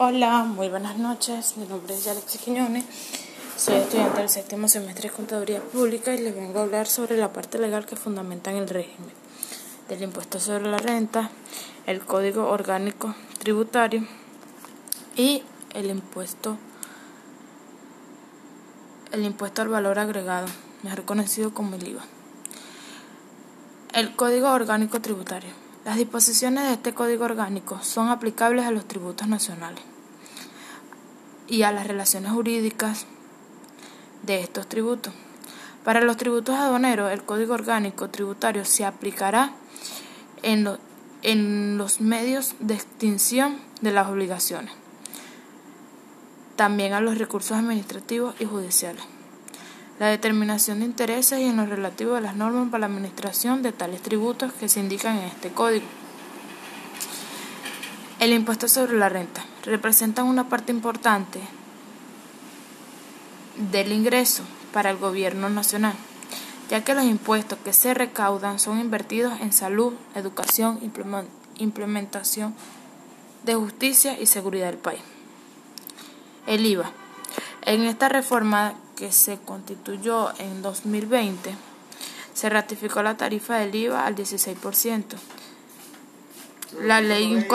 Hola, muy buenas noches. Mi nombre es Alexis Quiñones. Soy estudiante del séptimo semestre de Contaduría Pública y les vengo a hablar sobre la parte legal que fundamenta el régimen del impuesto sobre la renta, el Código Orgánico Tributario y el impuesto el impuesto al valor agregado, mejor conocido como el IVA. El Código Orgánico Tributario las disposiciones de este Código Orgánico son aplicables a los tributos nacionales y a las relaciones jurídicas de estos tributos. Para los tributos aduaneros, el Código Orgánico Tributario se aplicará en, en los medios de extinción de las obligaciones, también a los recursos administrativos y judiciales la determinación de intereses y en lo relativo a las normas para la administración de tales tributos que se indican en este código. El impuesto sobre la renta representa una parte importante del ingreso para el gobierno nacional, ya que los impuestos que se recaudan son invertidos en salud, educación, implementación de justicia y seguridad del país. El IVA. En esta reforma que se constituyó en 2020, se ratificó la tarifa del IVA al 16%. La ley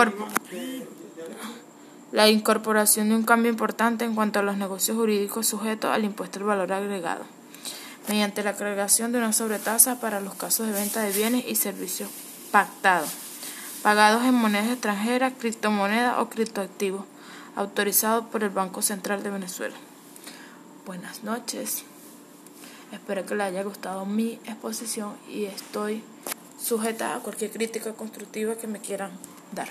la incorporación de un cambio importante en cuanto a los negocios jurídicos sujetos al impuesto al valor agregado, mediante la agregación de una sobretasa para los casos de venta de bienes y servicios pactados, pagados en moneda extranjera, criptomoneda o criptoactivos, autorizados por el Banco Central de Venezuela. Buenas noches. Espero que les haya gustado mi exposición y estoy sujeta a cualquier crítica constructiva que me quieran dar.